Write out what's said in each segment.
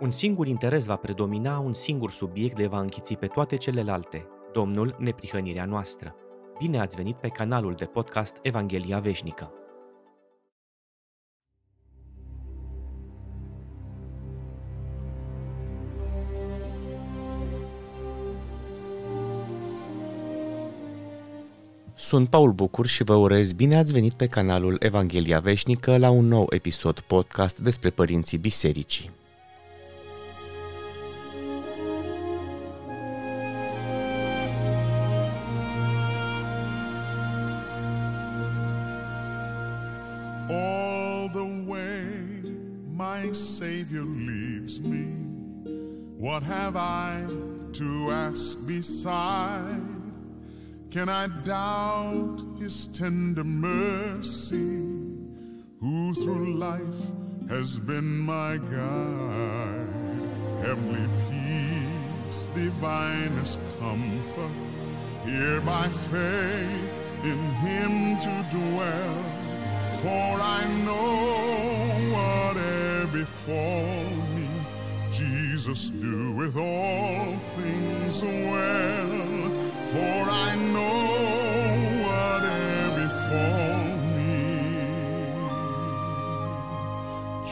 Un singur interes va predomina, un singur subiect le va închiți pe toate celelalte, Domnul neprihănirea noastră. Bine ați venit pe canalul de podcast Evanghelia Veșnică. Sunt Paul Bucur și vă urez bine ați venit pe canalul Evanghelia Veșnică la un nou episod podcast despre părinții bisericii. The way my Savior leads me, what have I to ask beside? Can I doubt His tender mercy, who through life has been my guide? Heavenly peace, divinest comfort, here by faith in Him to dwell. For I know whatever befall me, Jesus doeth all things well. For I know whatever befall me,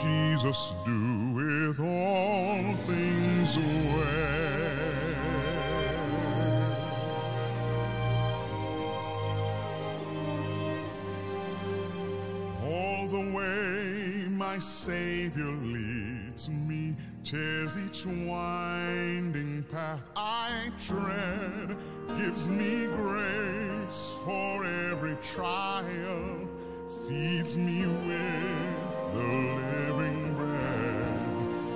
Jesus doeth all things well. My Savior leads me, tears each winding path I tread, gives me grace for every trial, feeds me with the living bread.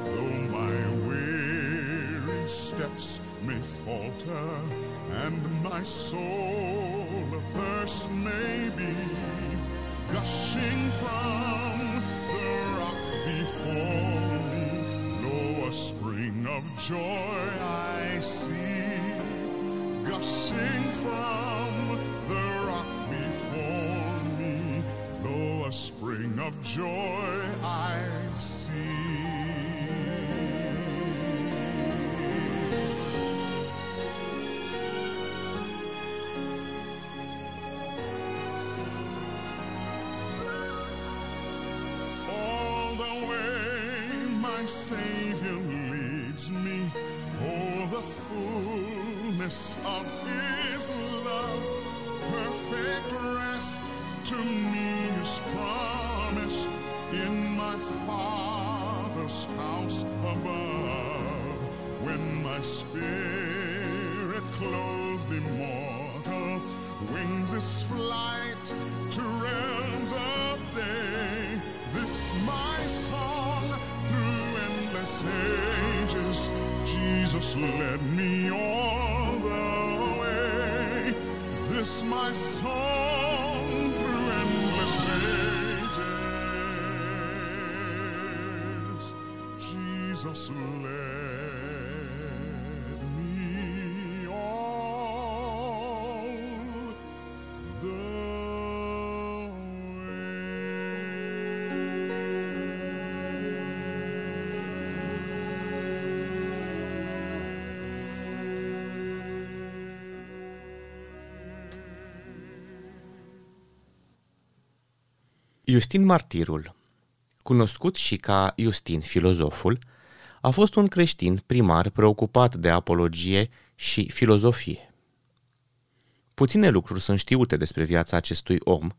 Though my weary steps may falter, and my soul athirst may be, gushing from of joy I see, gushing from the rock before me. Lo, a spring of joy I see. all the way my Savior leads me. Oh, the fullness of His love, perfect rest to me is promised in my Father's house above. When my spirit clothed immortal wings its flight to realms of day. This my song through endless ages. Jesus led me all the way. This my song through endless ages. Jesus led Justin Martirul, cunoscut și ca Justin filozoful, a fost un creștin primar preocupat de apologie și filozofie. Puține lucruri sunt știute despre viața acestui om,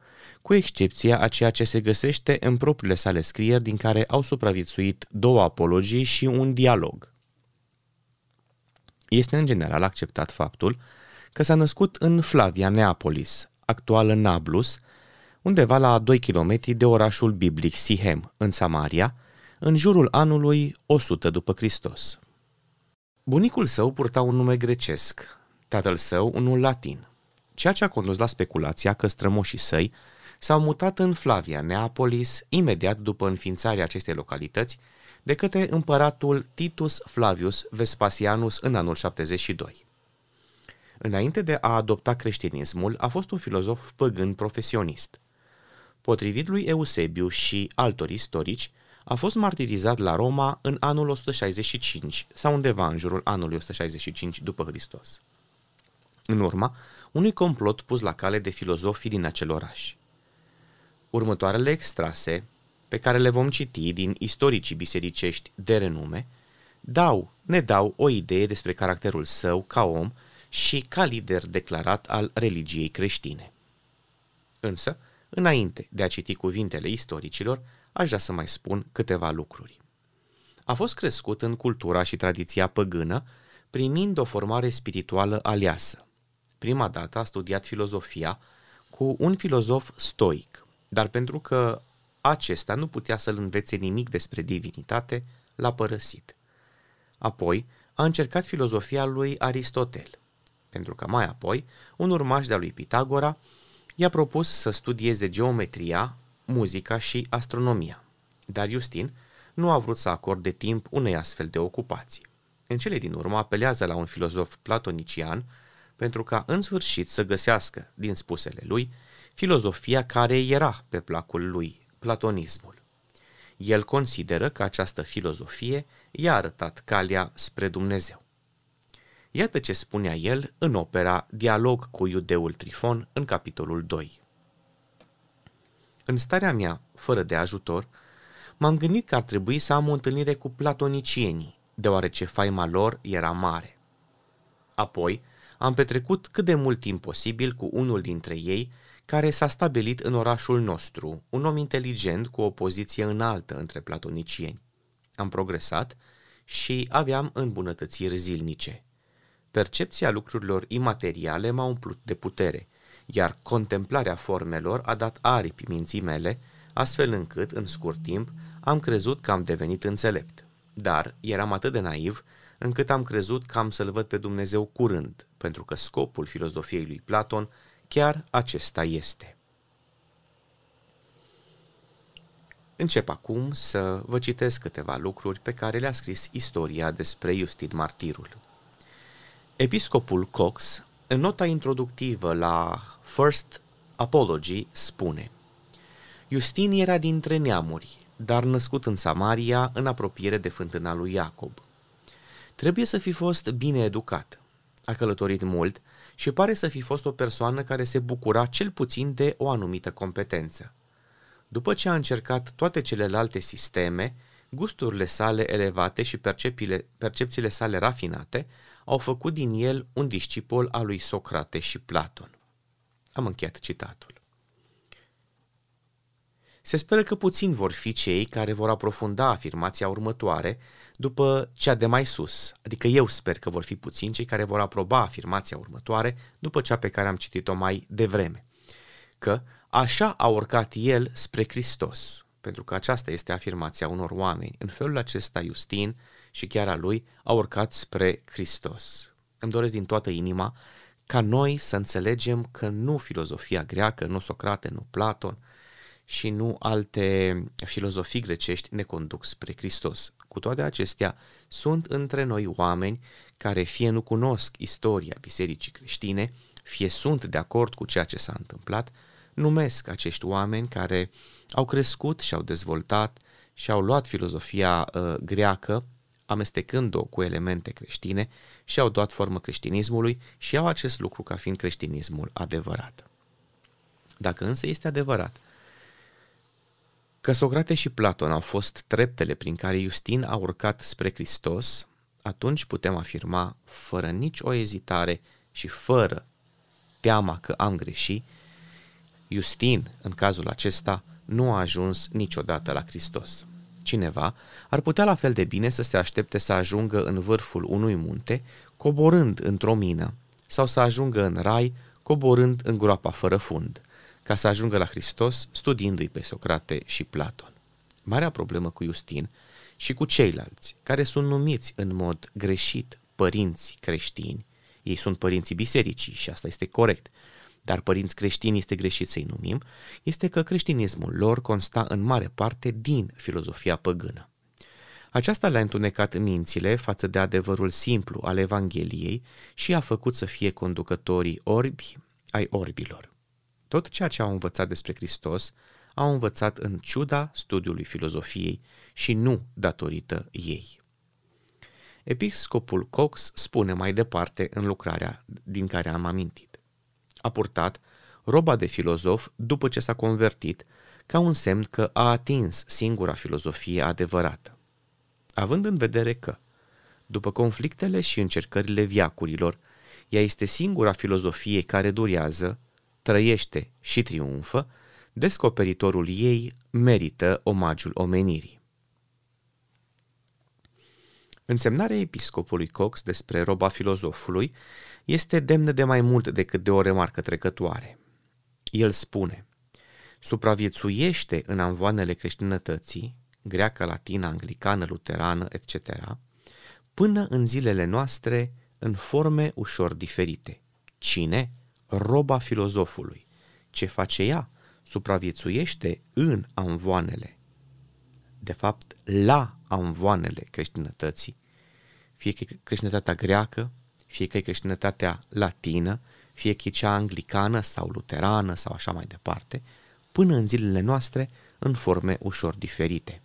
cu excepția a ceea ce se găsește în propriile sale scrieri din care au supraviețuit două apologii și un dialog. Este în general acceptat faptul că s-a născut în Flavia Neapolis, actuală Nablus, undeva la 2 km de orașul biblic Sihem, în Samaria, în jurul anului 100 după Hristos. Bunicul său purta un nume grecesc, tatăl său unul latin, ceea ce a condus la speculația că strămoșii săi s-au mutat în Flavia Neapolis imediat după înființarea acestei localități de către împăratul Titus Flavius Vespasianus în anul 72. Înainte de a adopta creștinismul, a fost un filozof păgân profesionist. Potrivit lui Eusebiu și altor istorici, A fost martirizat la Roma în anul 165 sau undeva în jurul anului 165 după Hristos. În urma unui complot pus la cale de filozofii din acel oraș. Următoarele extrase, pe care le vom citi din istoricii bisericești de renume, dau, ne dau o idee despre caracterul său ca om și ca lider declarat al religiei creștine. Însă, înainte de a citi cuvintele istoricilor, aș vrea să mai spun câteva lucruri. A fost crescut în cultura și tradiția păgână, primind o formare spirituală aleasă. Prima dată a studiat filozofia cu un filozof stoic, dar pentru că acesta nu putea să-l învețe nimic despre divinitate, l-a părăsit. Apoi a încercat filozofia lui Aristotel, pentru că mai apoi un urmaș de-a lui Pitagora i-a propus să studieze geometria, muzica și astronomia. Dar Justin nu a vrut să acorde timp unei astfel de ocupații. În cele din urmă apelează la un filozof platonician pentru ca în sfârșit să găsească, din spusele lui, filozofia care era pe placul lui, platonismul. El consideră că această filozofie i-a arătat calea spre Dumnezeu. Iată ce spunea el în opera Dialog cu iudeul Trifon în capitolul 2. În starea mea, fără de ajutor, m-am gândit că ar trebui să am o întâlnire cu platonicienii, deoarece faima lor era mare. Apoi, am petrecut cât de mult timp posibil cu unul dintre ei, care s-a stabilit în orașul nostru, un om inteligent cu o poziție înaltă între platonicieni. Am progresat și aveam îmbunătățiri zilnice. Percepția lucrurilor imateriale m-a umplut de putere, iar contemplarea formelor a dat aripi minții mele, astfel încât, în scurt timp, am crezut că am devenit înțelept. Dar eram atât de naiv încât am crezut că am să-L văd pe Dumnezeu curând, pentru că scopul filozofiei lui Platon chiar acesta este. Încep acum să vă citesc câteva lucruri pe care le-a scris istoria despre Justin Martirul. Episcopul Cox, în nota introductivă la First Apology, spune Justin era dintre neamuri, dar născut în Samaria, în apropiere de fântâna lui Iacob. Trebuie să fi fost bine educat. A călătorit mult și pare să fi fost o persoană care se bucura cel puțin de o anumită competență. După ce a încercat toate celelalte sisteme, gusturile sale elevate și percepțiile sale rafinate au făcut din el un discipol al lui Socrate și Platon. Am încheiat citatul. Se speră că puțini vor fi cei care vor aprofunda afirmația următoare după cea de mai sus, adică eu sper că vor fi puțini cei care vor aproba afirmația următoare după cea pe care am citit-o mai devreme, că așa a urcat el spre Hristos, pentru că aceasta este afirmația unor oameni. În felul acesta Justin și chiar a lui au urcat spre Hristos. Îmi doresc din toată inima ca noi să înțelegem că nu filozofia greacă, nu Socrate, nu Platon, și nu alte filozofii grecești ne conduc spre Hristos. Cu toate acestea, sunt între noi oameni care fie nu cunosc istoria bisericii creștine, fie sunt de acord cu ceea ce s-a întâmplat, numesc acești oameni care au crescut și au dezvoltat și au luat filozofia uh, greacă, amestecând-o cu elemente creștine și au dat formă creștinismului și au acest lucru ca fiind creștinismul adevărat. Dacă însă este adevărat Că Socrate și Platon au fost treptele prin care Justin a urcat spre Hristos, atunci putem afirma, fără nici o ezitare și fără teama că am greșit, Justin, în cazul acesta, nu a ajuns niciodată la Hristos. Cineva ar putea la fel de bine să se aștepte să ajungă în vârful unui munte, coborând într-o mină, sau să ajungă în rai, coborând în groapa fără fund – ca să ajungă la Hristos studiindu-i pe Socrate și Platon. Marea problemă cu Justin și cu ceilalți, care sunt numiți în mod greșit părinți creștini, ei sunt părinții bisericii și asta este corect, dar părinți creștini este greșit să-i numim, este că creștinismul lor consta în mare parte din filozofia păgână. Aceasta le-a întunecat mințile față de adevărul simplu al Evangheliei și a făcut să fie conducătorii orbi ai orbilor. Tot ceea ce au învățat despre Hristos au învățat în ciuda studiului filozofiei și nu datorită ei. Episcopul Cox spune mai departe în lucrarea din care am amintit. A purtat roba de filozof după ce s-a convertit, ca un semn că a atins singura filozofie adevărată. Având în vedere că, după conflictele și încercările viacurilor, ea este singura filozofie care durează, trăiește și triumfă, descoperitorul ei merită omagiul omenirii. Însemnarea episcopului Cox despre roba filozofului este demnă de mai mult decât de o remarcă trecătoare. El spune, supraviețuiește în anvoanele creștinătății, greacă, latină, anglicană, luterană, etc., până în zilele noastre în forme ușor diferite. Cine? Roba filozofului. Ce face ea? Supraviețuiește în anvoanele. De fapt, la anvoanele creștinătății, fie că e creștinătatea greacă, fie că e creștinătatea latină, fie că e cea anglicană sau luterană sau așa mai departe, până în zilele noastre în forme ușor diferite.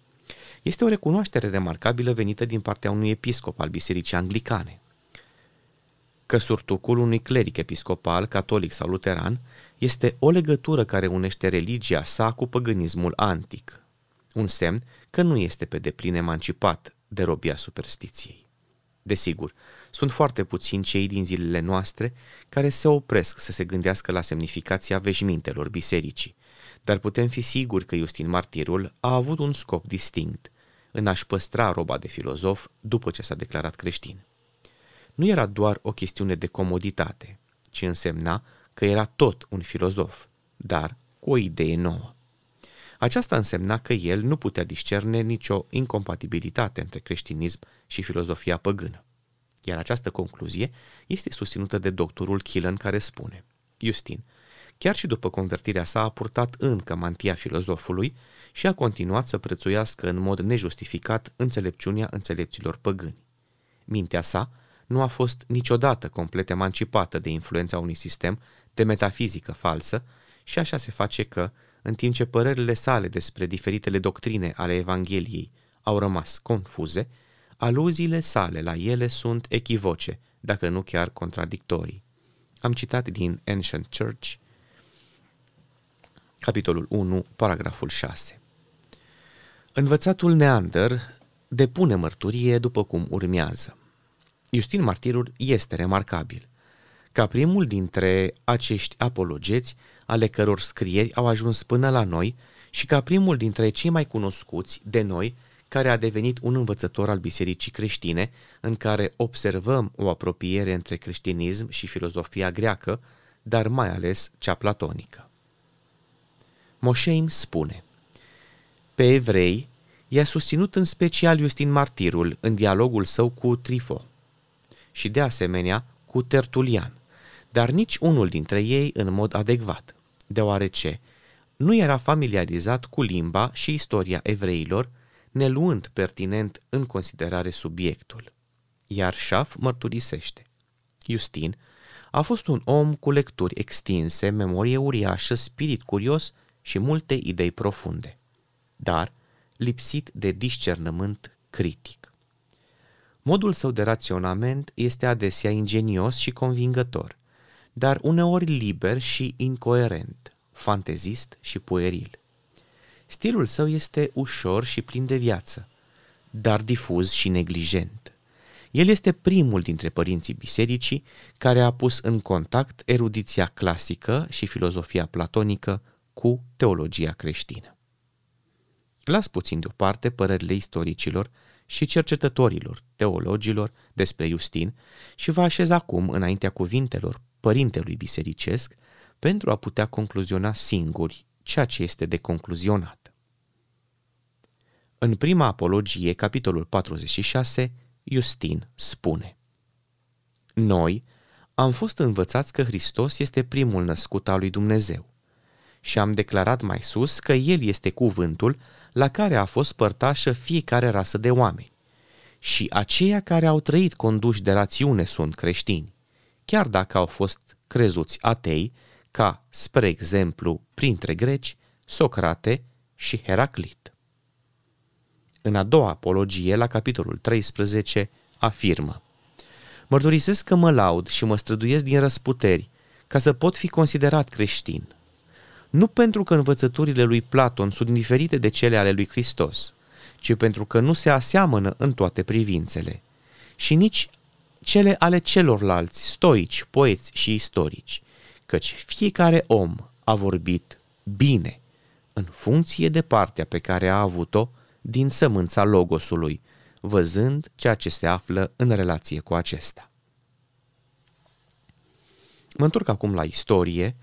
Este o recunoaștere remarcabilă venită din partea unui episcop al Bisericii Anglicane. Că surtucul unui cleric episcopal, catolic sau luteran, este o legătură care unește religia sa cu păgânismul antic, un semn că nu este pe deplin emancipat de robia superstiției. Desigur, sunt foarte puțini cei din zilele noastre care se opresc să se gândească la semnificația veșmintelor bisericii, dar putem fi siguri că Justin Martirul a avut un scop distinct, în a-și păstra roba de filozof după ce s-a declarat creștin. Nu era doar o chestiune de comoditate, ci însemna că era tot un filozof, dar cu o idee nouă. Aceasta însemna că el nu putea discerne nicio incompatibilitate între creștinism și filozofia păgână. Iar această concluzie este susținută de doctorul Killen care spune Justin, chiar și după convertirea sa a purtat încă mantia filozofului și a continuat să prețuiască în mod nejustificat înțelepciunea înțelepților păgâni. Mintea sa nu a fost niciodată complet emancipată de influența unui sistem de metafizică falsă și așa se face că, în timp ce părerile sale despre diferitele doctrine ale Evangheliei au rămas confuze, aluziile sale la ele sunt echivoce, dacă nu chiar contradictorii. Am citat din Ancient Church, capitolul 1, paragraful 6. Învățatul Neander depune mărturie după cum urmează. Justin Martirul este remarcabil. Ca primul dintre acești apologeți, ale căror scrieri au ajuns până la noi, și ca primul dintre cei mai cunoscuți de noi, care a devenit un învățător al bisericii creștine, în care observăm o apropiere între creștinism și filozofia greacă, dar mai ales cea platonică. Moșeim spune, pe evrei i-a susținut în special Justin Martirul în dialogul său cu Trifo și de asemenea cu Tertulian, dar nici unul dintre ei în mod adecvat, deoarece nu era familiarizat cu limba și istoria evreilor, neluând pertinent în considerare subiectul. Iar Șaf mărturisește. Justin a fost un om cu lecturi extinse, memorie uriașă, spirit curios și multe idei profunde, dar lipsit de discernământ critic. Modul său de raționament este adesea ingenios și convingător, dar uneori liber și incoerent, fantezist și pueril. Stilul său este ușor și plin de viață, dar difuz și neglijent. El este primul dintre părinții bisericii care a pus în contact erudiția clasică și filozofia platonică cu teologia creștină. Las puțin deoparte părerile istoricilor și cercetătorilor, teologilor despre Justin și vă așez acum înaintea cuvintelor părintelui bisericesc pentru a putea concluziona singuri ceea ce este de concluzionat. În prima apologie, capitolul 46, Justin spune Noi am fost învățați că Hristos este primul născut al lui Dumnezeu și am declarat mai sus că El este cuvântul la care a fost părtașă fiecare rasă de oameni. Și aceia care au trăit conduși de rațiune sunt creștini, chiar dacă au fost crezuți atei, ca, spre exemplu, printre greci, Socrate și Heraclit. În a doua apologie, la capitolul 13, afirmă Mărturisesc că mă laud și mă străduiesc din răsputeri ca să pot fi considerat creștin. Nu pentru că învățăturile lui Platon sunt diferite de cele ale lui Hristos, ci pentru că nu se aseamănă în toate privințele, și nici cele ale celorlalți stoici, poeți și istorici, căci fiecare om a vorbit bine, în funcție de partea pe care a avut-o din sămânța logosului, văzând ceea ce se află în relație cu acesta. Mă întorc acum la istorie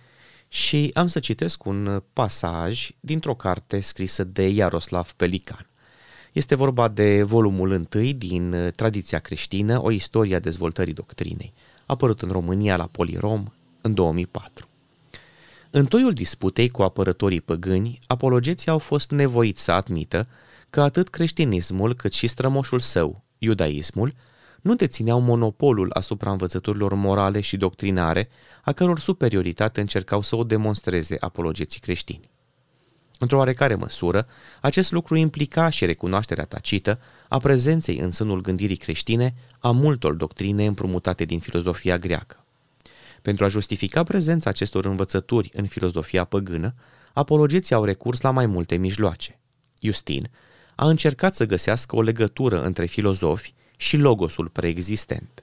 și am să citesc un pasaj dintr-o carte scrisă de Iaroslav Pelican. Este vorba de volumul întâi din Tradiția creștină, o istorie a dezvoltării doctrinei, apărut în România la Polirom în 2004. În toiul disputei cu apărătorii păgâni, apologeții au fost nevoiți să admită că atât creștinismul cât și strămoșul său, iudaismul, nu dețineau monopolul asupra învățăturilor morale și doctrinare, a căror superioritate încercau să o demonstreze apologeții creștini. Într-o oarecare măsură, acest lucru implica și recunoașterea tacită a prezenței în sânul gândirii creștine a multor doctrine împrumutate din filozofia greacă. Pentru a justifica prezența acestor învățături în filozofia păgână, apologeții au recurs la mai multe mijloace. Justin a încercat să găsească o legătură între filozofi și logosul preexistent.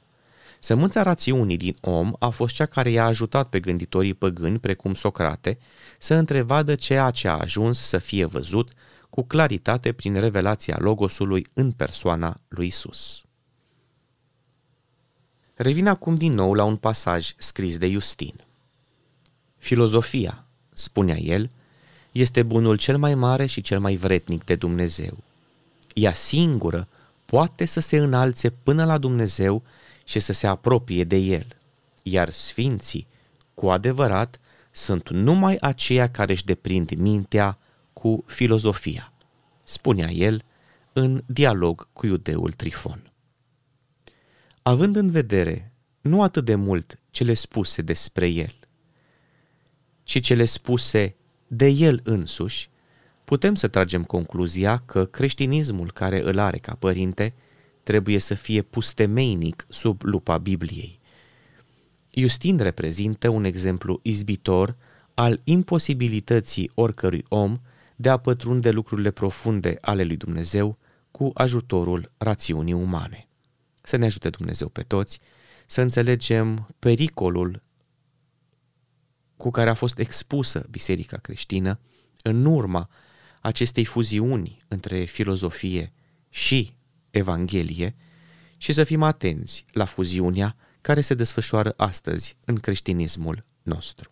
Sămânța rațiunii din om a fost cea care i-a ajutat pe gânditorii păgâni, precum Socrate, să întrevadă ceea ce a ajuns să fie văzut cu claritate prin revelația logosului în persoana lui Isus. Revin acum din nou la un pasaj scris de Justin. Filozofia, spunea el, este bunul cel mai mare și cel mai vretnic de Dumnezeu. Ea singură poate să se înalțe până la Dumnezeu și să se apropie de El, iar sfinții, cu adevărat, sunt numai aceia care își deprind mintea cu filozofia, spunea el în dialog cu iudeul Trifon. Având în vedere nu atât de mult cele spuse despre el, ci cele spuse de el însuși, putem să tragem concluzia că creștinismul care îl are ca părinte trebuie să fie pus temeinic sub lupa Bibliei. Justin reprezintă un exemplu izbitor al imposibilității oricărui om de a pătrunde lucrurile profunde ale lui Dumnezeu cu ajutorul rațiunii umane. Să ne ajute Dumnezeu pe toți să înțelegem pericolul cu care a fost expusă biserica creștină în urma acestei fuziuni între filozofie și Evanghelie și să fim atenți la fuziunea care se desfășoară astăzi în creștinismul nostru.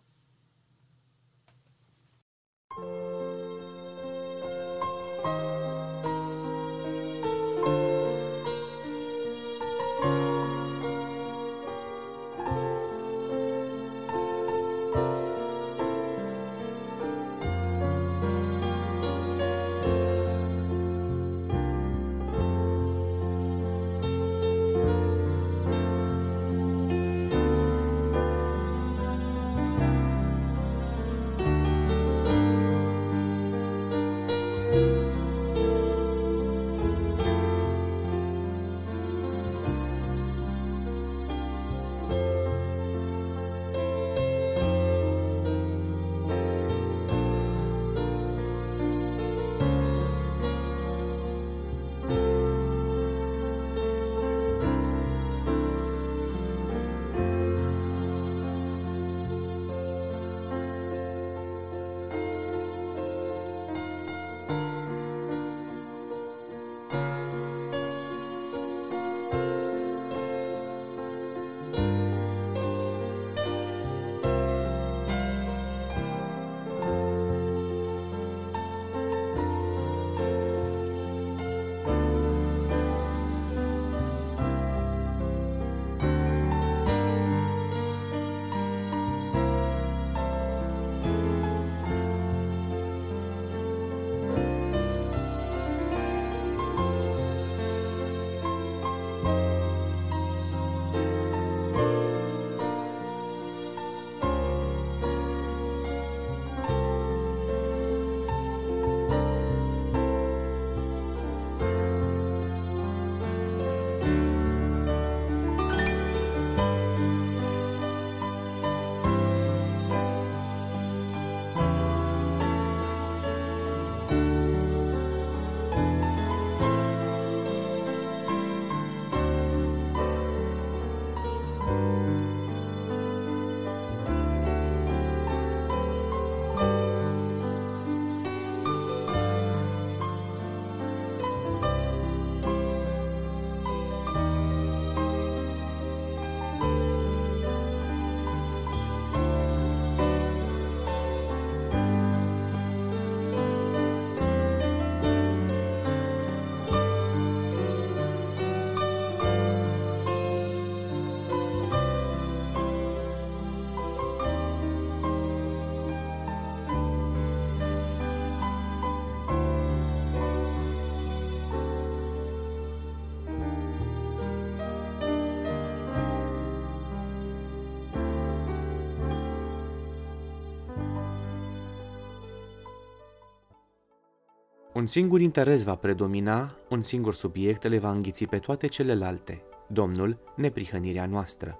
Un singur interes va predomina, un singur subiect le va înghiți pe toate celelalte, Domnul, neprihănirea noastră.